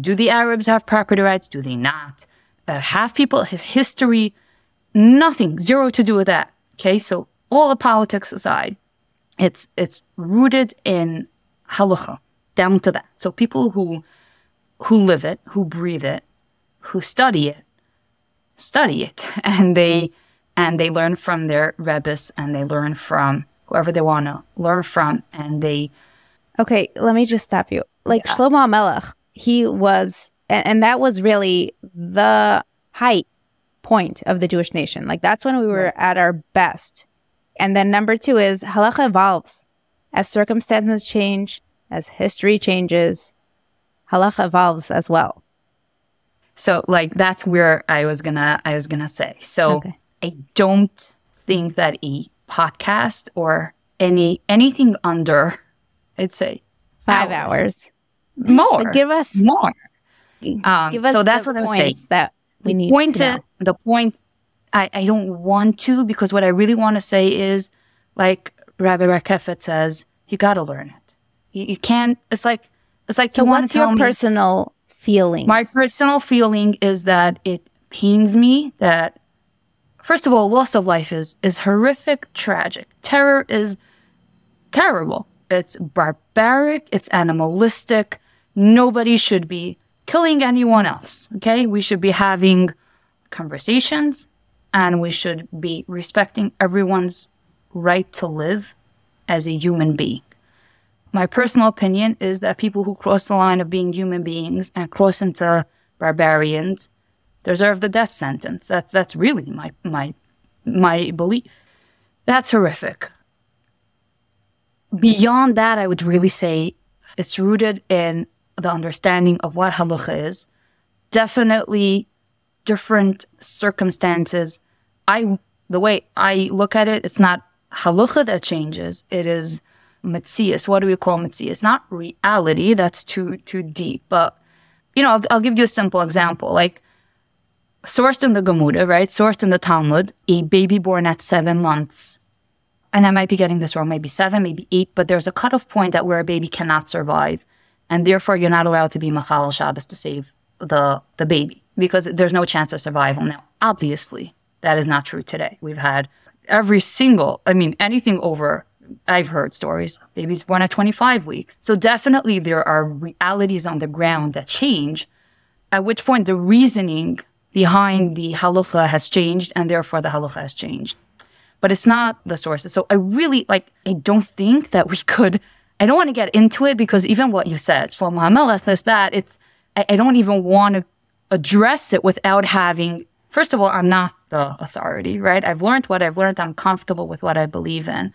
Do the Arabs have property rights? Do they not? Uh, have people have history? Nothing, zero to do with that. Okay, so all the politics aside, it's it's rooted in halacha, down to that. So people who who live it, who breathe it, who study it, study it, and they and they learn from their rebbes and they learn from whoever they want to learn from, and they Okay, let me just stop you. Like yeah. Shlomo Melech, he was, and, and, that was really the height point of the Jewish nation. Like that's when we were right. at our best. And then number two is halacha evolves as circumstances change, as history changes. Halacha evolves as well. So, like that's where I was gonna, I was gonna say. So, okay. I don't think that a podcast or any anything under I'd say five hours. hours. More. But give us more. Um, give us so that's what I was saying. That we need point to know. the point. I, I don't want to because what I really want to say is, like Rabbi Rakefet says, you got to learn it. You, you, can't. It's like it's like. So you what's your personal feeling? My personal feeling is that it pains me that first of all, loss of life is is horrific, tragic. Terror is terrible. It's barbaric, it's animalistic. Nobody should be killing anyone else. Okay. We should be having conversations and we should be respecting everyone's right to live as a human being. My personal opinion is that people who cross the line of being human beings and cross into barbarians deserve the death sentence. That's that's really my my my belief. That's horrific beyond that, I would really say it's rooted in the understanding of what halacha is. Definitely different circumstances. I, the way I look at it, it's not halacha that changes. It is mitzias. What do we call mitzias? Not reality. That's too, too deep. But, you know, I'll, I'll give you a simple example. Like, sourced in the Gemara, right? Sourced in the Talmud, a baby born at seven months and I might be getting this wrong, maybe seven, maybe eight, but there's a cutoff point that where a baby cannot survive. And therefore, you're not allowed to be Machal Shabbos to save the, the baby. because there's no chance of survival. Now, obviously, that is not true today. We've had every single, I mean, anything over, I've heard stories, babies born at 25 weeks. So definitely there are realities on the ground that change, at which point the reasoning behind the halacha has changed and therefore the halacha has changed. But it's not the sources. So I really like, I don't think that we could, I don't want to get into it because even what you said, Shlomo HaMelech, this, that, it's, I, I don't even want to address it without having first of all, I'm not the authority, right? I've learned what I've learned. I'm comfortable with what I believe in.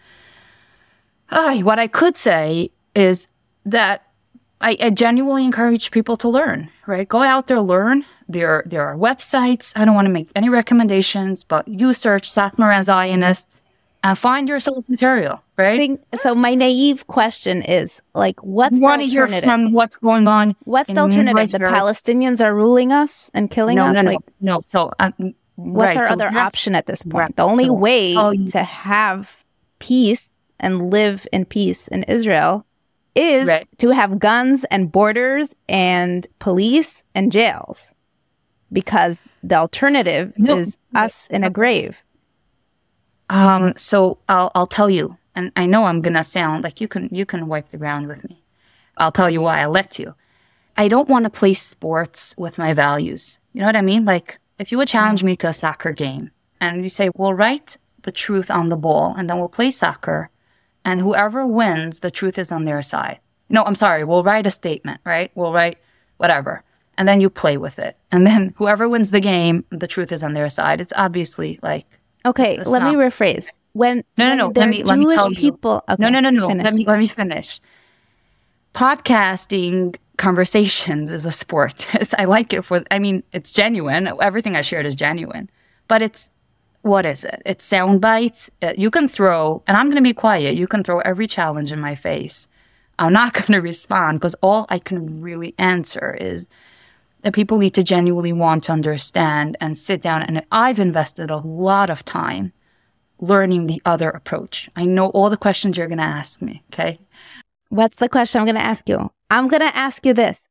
Uh, what I could say is that I, I, genuinely encourage people to learn, right? Go out there, learn. There, there are websites. I don't want to make any recommendations, but you search Satmar Zionists and find your source material, right? Think, so my naive question is like, what's want to hear from what's going on? What's the alternative? The Palestinians are ruling us and killing no, us. No, like, no, no. So, um, what's right, our so other option at this point? Right, the only so, way oh, to have peace and live in peace in Israel is right. to have guns and borders and police and jails, because the alternative no, is us in a grave. Um, so I'll I'll tell you, and I know I'm gonna sound like you can you can wipe the ground with me. I'll tell you why I let you. I don't want to play sports with my values. You know what I mean? Like if you would challenge me to a soccer game and you say, "We'll write the truth on the ball, and then we'll play soccer, and whoever wins, the truth is on their side." No, I'm sorry. We'll write a statement, right? We'll write whatever, and then you play with it, and then whoever wins the game, the truth is on their side. It's obviously like Okay, let not... me rephrase. When no, no, no. Let me let me tell people, you. Okay, no, no, no, no. Finish. Let me let me finish. Podcasting conversations is a sport. I like it for. I mean, it's genuine. Everything I shared is genuine, but it's what is it? It's sound bites. Uh, you can throw, and I'm going to be quiet. You can throw every challenge in my face. I'm not going to respond because all I can really answer is that people need to genuinely want to understand and sit down. And I've invested a lot of time learning the other approach. I know all the questions you're going to ask me. Okay. What's the question I'm going to ask you? I'm going to ask you this.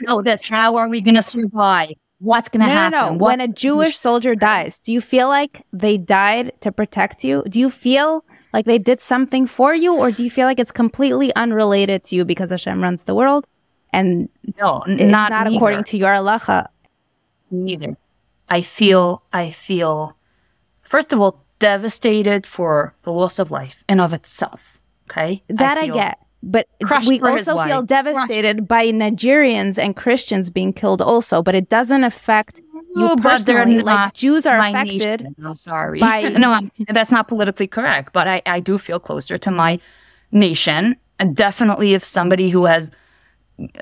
No, this. How are we going to survive? What's going to no, happen? No, no. When a Jewish soldier dies, do you feel like they died to protect you? Do you feel like they did something for you, or do you feel like it's completely unrelated to you because Hashem runs the world? and no, it's not, not according to your halacha. Neither. I feel, I feel, first of all, devastated for the loss of life in of itself. Okay, that I, I get, but we also feel devastated crushed. by Nigerians and Christians being killed also. But it doesn't affect you oh, personally. Like Jews are affected. Nation. I'm sorry. By, no, I'm, that's not politically correct. But I, I do feel closer to my nation, and definitely if somebody who has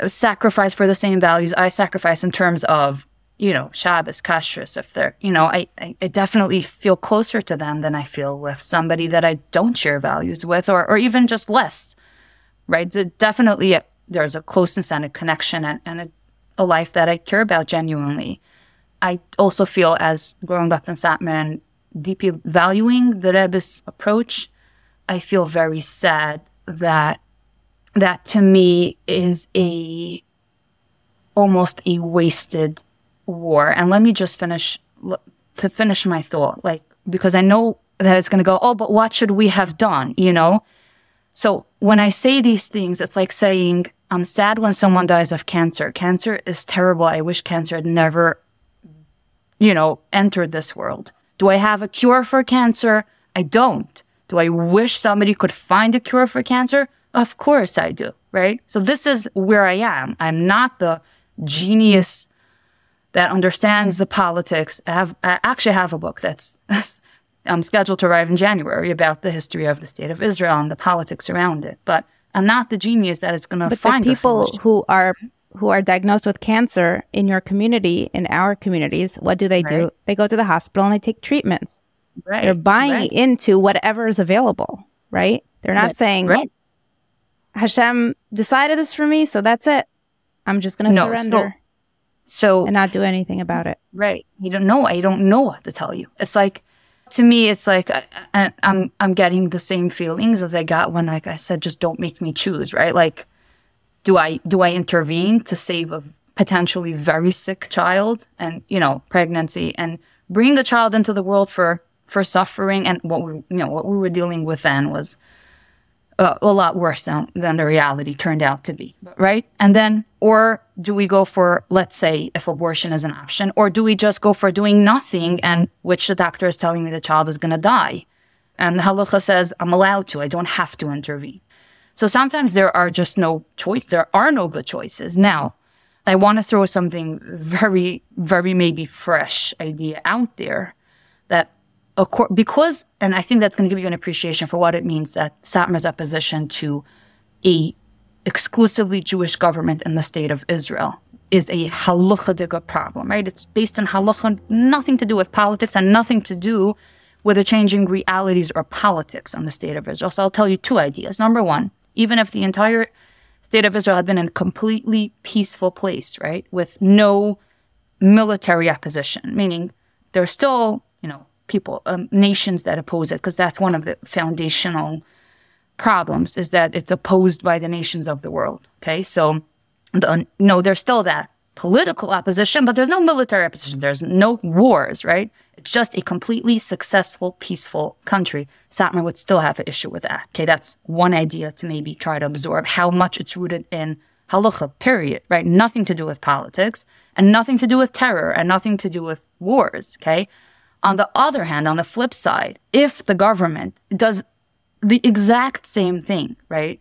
sacrificed for the same values I sacrifice in terms of, you know, Shabbos, kashrus. If they're, you know, I, I, I, definitely feel closer to them than I feel with somebody that I don't share values with or, or even just less, right? So definitely a, there's a closeness and a connection and, and a, a, life that I care about genuinely. I also feel as growing up in Satmar deeply valuing the Rebbe's approach, I feel very sad that that to me is a almost a wasted war. And let me just finish to finish my thought, like because I know that it's going to go, oh, but what should we have done? You know. So when I say these things, it's like saying I'm sad when someone dies of cancer. Cancer is terrible. I wish cancer had never, you know, entered this world. Do I have a cure for cancer? I don't. Do I wish somebody could find a cure for cancer? Of course I do, right? So this is where I am. I'm not the genius that understands the politics. I have I actually have a book that's I'm scheduled to arrive in January about the history of the state of Israel and the politics around it. But I'm not the genius that is going to find the people who are who are diagnosed with cancer in your community, in our communities, what do they right. do? They go to the hospital and they take treatments. Right. They're buying right. into whatever is available, right? They're not saying. Hashem decided this for me, so that's it. I'm just going to no, surrender. So, so, and not do anything about it. Right. You don't know. I don't know what to tell you. It's like, to me, it's like I, am I'm, I'm getting the same feelings as I got when, like I said, just don't make me choose. Right. Like, do I do I intervene to save a potentially very sick child and, you know, pregnancy and bring the child into the world for, for suffering. And what we, you know, what we were dealing with then was uh, a lot worse than, than the reality turned out to be, right? And then, or do we go for, let's say, if abortion is an option, or do we just go for doing nothing and which the doctor is telling me the child is going to die? And halacha says, I'm allowed to, I don't have to intervene. So sometimes there are just no choice. There are no good choices. Now, I want to throw something very, very maybe fresh idea out there that because, and I think that's going to give you an appreciation for what it means that Satmar's opposition to a exclusively Jewish government in the state of Israel is a halachic problem, right? It's based on halacha, nothing to do with politics and nothing to do with the changing realities or politics in the state of Israel. So I'll tell you two ideas. Number one, even if the entire state of Israel had been in a completely peaceful place, right, with no military opposition, meaning there are still, you know, people, um, nations that oppose it, because that's one of the foundational problems is that it's opposed by the nations of the world. Okay, so the, no, there's still that political opposition, but there's no military opposition. There's no wars, right? It's just a completely successful, peaceful country. Satmar would still have an issue with that. Okay, that's one idea to maybe try to absorb how much it's rooted in halacha, period, right? Nothing to do with politics and nothing to do with terror and nothing to do with wars, okay? On the other hand, on the flip side, if the government does the exact same thing, right?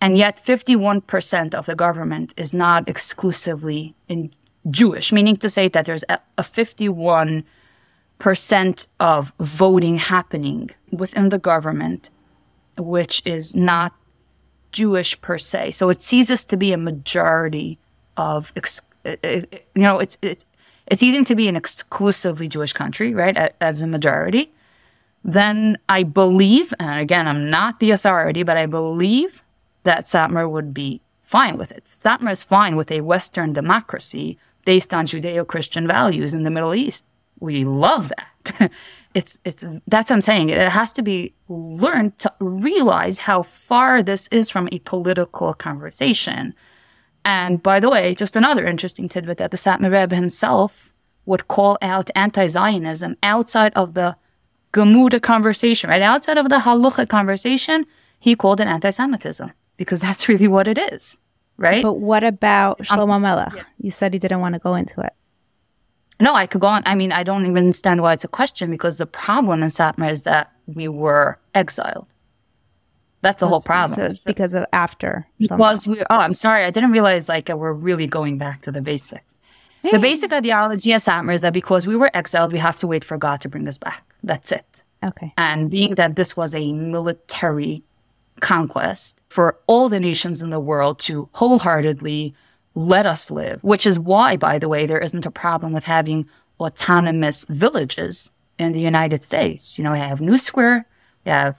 And yet 51% of the government is not exclusively in Jewish, meaning to say that there's a, a 51% of voting happening within the government, which is not Jewish per se. So it ceases to be a majority of, ex- you know, it's, it's, it's easy to be an exclusively Jewish country, right, as a majority, then I believe, and again, I'm not the authority, but I believe that Satmar would be fine with it. Satmar is fine with a Western democracy based on Judeo-Christian values in the Middle East. We love that. it's, it's, that's what I'm saying. It has to be learned to realize how far this is from a political conversation. And by the way, just another interesting tidbit that the Satmar Rebbe himself would call out anti-Zionism outside of the Gemara conversation, right? Outside of the Halacha conversation, he called it anti-Semitism because that's really what it is, right? But what about Shlomo um, Melech? Yeah. You said he didn't want to go into it. No, I could go on. I mean, I don't even understand why it's a question because the problem in Satmar is that we were exiled. That's the whole problem. So because of after. Because we, oh, I'm sorry. I didn't realize like we're really going back to the basics. The basic ideology of Satmar is that because we were exiled, we have to wait for God to bring us back. That's it. Okay. And being that this was a military conquest for all the nations in the world to wholeheartedly let us live, which is why, by the way, there isn't a problem with having autonomous villages in the United States. You know, we have New Square, we have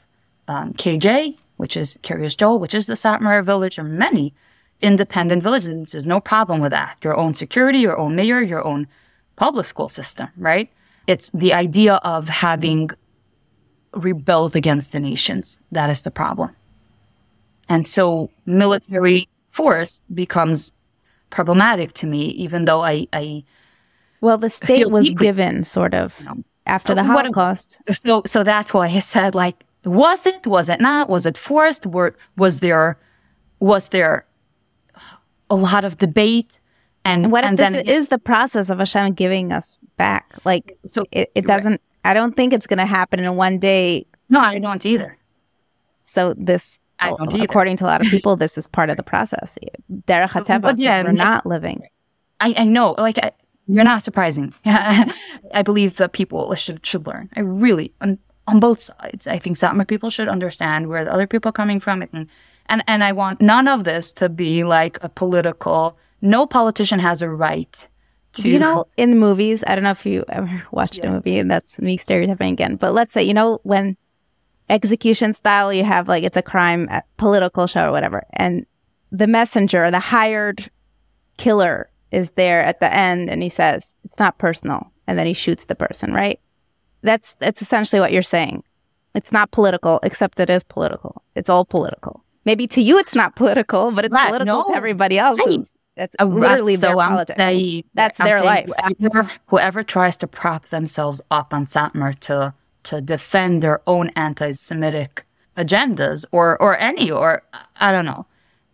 um, KJ, which is Kiryas Joel, which is the Satmar village, or many independent villages. There's no problem with that. Your own security, your own mayor, your own public school system, right? It's the idea of having rebelled against the nations. That is the problem. And so military force becomes problematic to me, even though I, I well, the state was deeply, given sort of you know, after the Holocaust. so, so that's why I said, like, was it? Was it not? Was it forced? Were, was there, was there a lot of debate? And, and what if and this then, is the process of Hashem giving us back? Like, so it, it doesn't. Right. I don't think it's going to happen in one day. No, I don't either. So this, I either. according to a lot of people, this is part of the process. Derech HaTeva, yeah, we're not living. I, I know, like I, you're not surprising. I believe that people should should learn. I really, on, on both sides, I think Satmar people should understand where the other people are coming from, and and and I want none of this to be like a political no politician has a right to. You know, in the movies, I don't know if you ever watched yeah. a movie, and that's me stereotyping again, but let's say, you know, when execution style, you have like it's a crime, a political show or whatever, and the messenger, the hired killer, is there at the end, and he says it's not personal, and then he shoots the person, right? That's that's essentially what you're saying. It's not political, except it is political. It's all political. Maybe to you it's not political, but it's right, political no. to everybody else. Right. Oh, that's literally That's their so politics. unsafe. That's I'm their life. Whoever, whoever tries to prop themselves up on Satmar to to defend their own anti-Semitic agendas, or or any, or I don't know.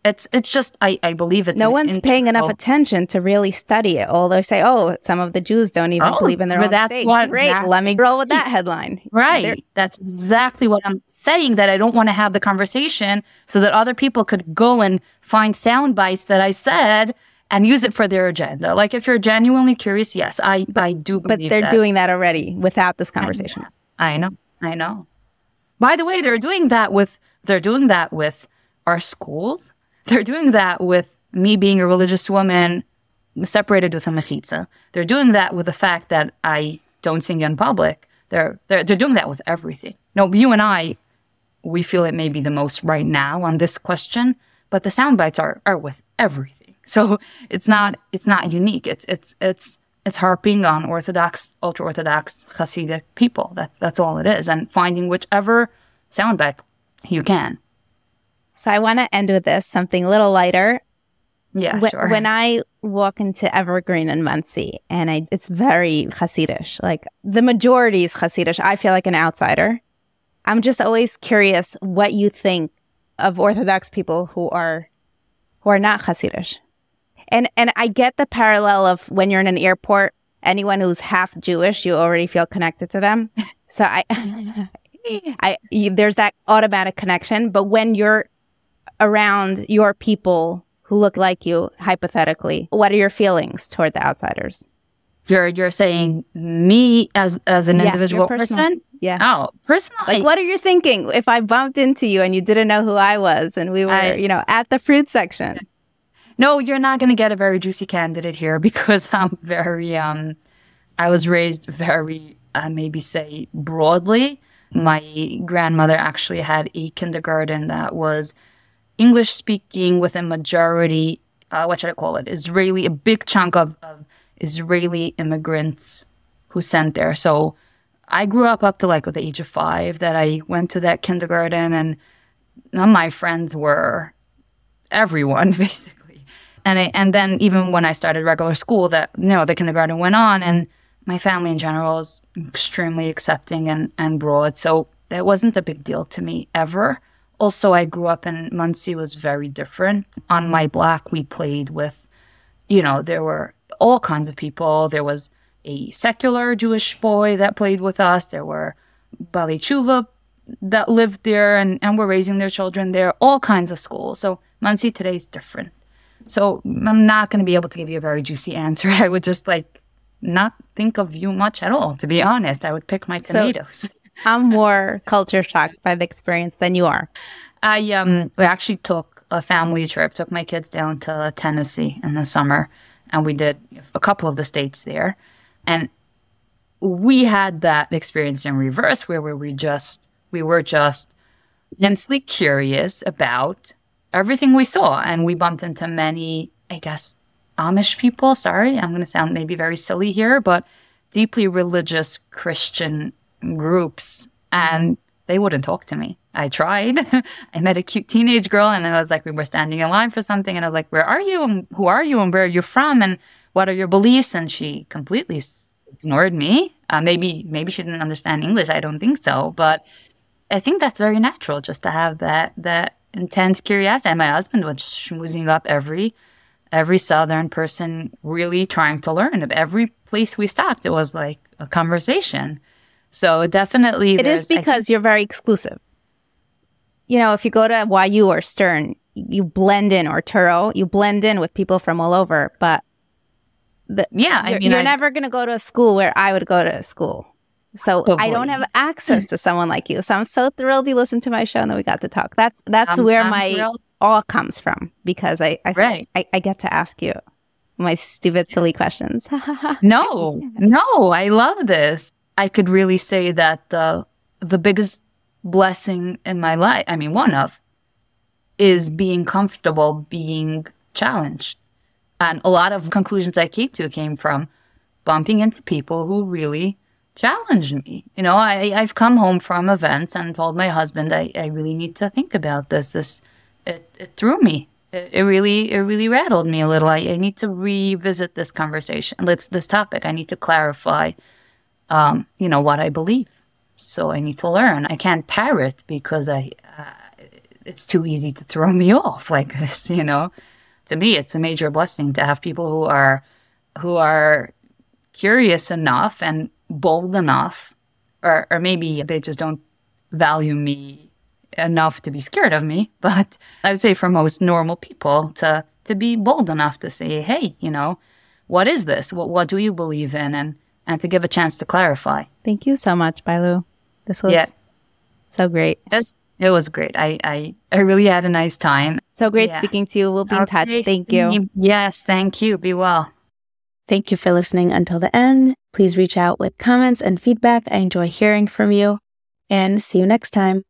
It's it's just I, I believe it's no one's paying enough attention to really study it. Although say, oh, some of the Jews don't even Oh, believe in their but own that's state. what- Great, that- let me roll with that headline. Right. They're- That's exactly what I'm saying. That I don't want to have the conversation so that other people could go and find sound bites that I said and use it for their agenda. Like if you're genuinely curious, yes, I I do But they're that. doing that already without this conversation. I know. I know. By the way, they're doing that with they're doing that with our schools. They're doing that with me being a religious woman separated with a mechitza. They're doing that with the fact that I don't sing in public. They're they're they're doing that with everything. No, you and I, we feel it may be the most right now on this question, but the sound bites are are with everything. So it's not it's not unique. It's it's it's it's harping on Orthodox, ultra Orthodox Hasidic people. That's that's all it is, and finding whichever soundbite you can. So I want to end with this something a little lighter. Yeah, Wh- sure. When I walk into Evergreen and Monsey, and I, it's very Hasidish. Like the majority is Hasidish. I feel like an outsider. I'm just always curious what you think of Orthodox people who are who are not Hasidish. And and I get the parallel of when you're in an airport, anyone who's half Jewish, you already feel connected to them. So I, I there's that automatic connection. But when you're around your people who look like you, hypothetically, what are your feelings toward the outsiders? you're you're saying me as as an Yeah, individual person. Yeah. Oh, personally, Like, what are you thinking if I bumped into you and you didn't know who I was and we were, I- you know, at the fruit section? No, you're not going to get a very juicy candidate here because I'm very, um, I was raised very, uh, maybe say broadly. My grandmother actually had a kindergarten that was English speaking with a majority, uh, what should I call it? Israeli, a big chunk of, of Israeli immigrants who sent there. So I grew up up to like the age of five that I went to that kindergarten and none of my friends were everyone basically. And I, and then even when I started regular school, that you know the kindergarten went on, and my family in general is extremely accepting and and broad. So that wasn't a big deal to me ever. Also, I grew up in Monsey was very different. On my block, we played with, you know, there were all kinds of people. There was a secular Jewish boy that played with us. There were Baalei Teshuva that lived there and, and were raising their children there, all kinds of schools. So Monsey today is different. So I'm not going to be able to give you a very juicy answer. I would just like not think of you much at all, to be honest. I would pick my So- tomatoes. I'm more culture shocked by the experience than you are. I um we actually took a family trip, took my kids down to Tennessee in the summer, and we did a couple of the states there. And we had that experience in reverse where we were just we were just intensely curious about everything we saw and we bumped into many, I guess, Amish people. Sorry, I'm gonna sound maybe very silly here, but deeply religious Christian groups and they wouldn't talk to me. I tried. I met a cute teenage girl and I was like, we were standing in line for something and I was like, where are you? And who are you? And where are you from? And what are your beliefs? And she completely ignored me. Uh, maybe, maybe she didn't understand English. I don't think so. But I think that's very natural just to have that, that intense curiosity. And my husband was schmoozing up every, every Southern person really trying to learn. Every place we stopped, it was like a conversation. So definitely, It is because you're very exclusive. You know, if you go to YU or Stern, you blend in, or Touro, you blend in with people from all over. But the, Yeah, I you're, mean, you're I- never going to go to a school where I would go to a school. So I don't have access to someone like you. So I'm so thrilled you listened to my show and that we got to talk. That's that's I'm- where I'm my thrilled. awe comes from because I I, Right. I I get to ask you my stupid silly questions. No, no, I love this. I could really say that the the biggest blessing in my life, I mean one of, is being comfortable being challenged. And a lot of conclusions I came to came from bumping into people who really challenged me. You know, I, I've come home from events and told my husband I, I really need to think about this. This it, it threw me. it, it really it really rattled me a little. I, I need to revisit this conversation. Let's this topic. I need to clarify, um, you know, what I believe. So I need to learn. I can't parrot because I uh, it's too easy to throw me off like this. You know, to me, it's a major blessing to have people who are who are curious enough and bold enough, or or maybe they just don't value me enough to be scared of me, but I would say for most normal people to to be bold enough to say, "Hey, you know, what is this? What what do you believe in?" and and to give a chance to clarify. Thank you so much, Bylu. This was yeah. so great. It's, it was great. I, I I really had a nice time. So great yeah. speaking to you. We'll be in touch. Thank you. Yes, thank you. Be well. Thank you for listening until the end. Please reach out with comments and feedback. I enjoy hearing from you. And see you next time.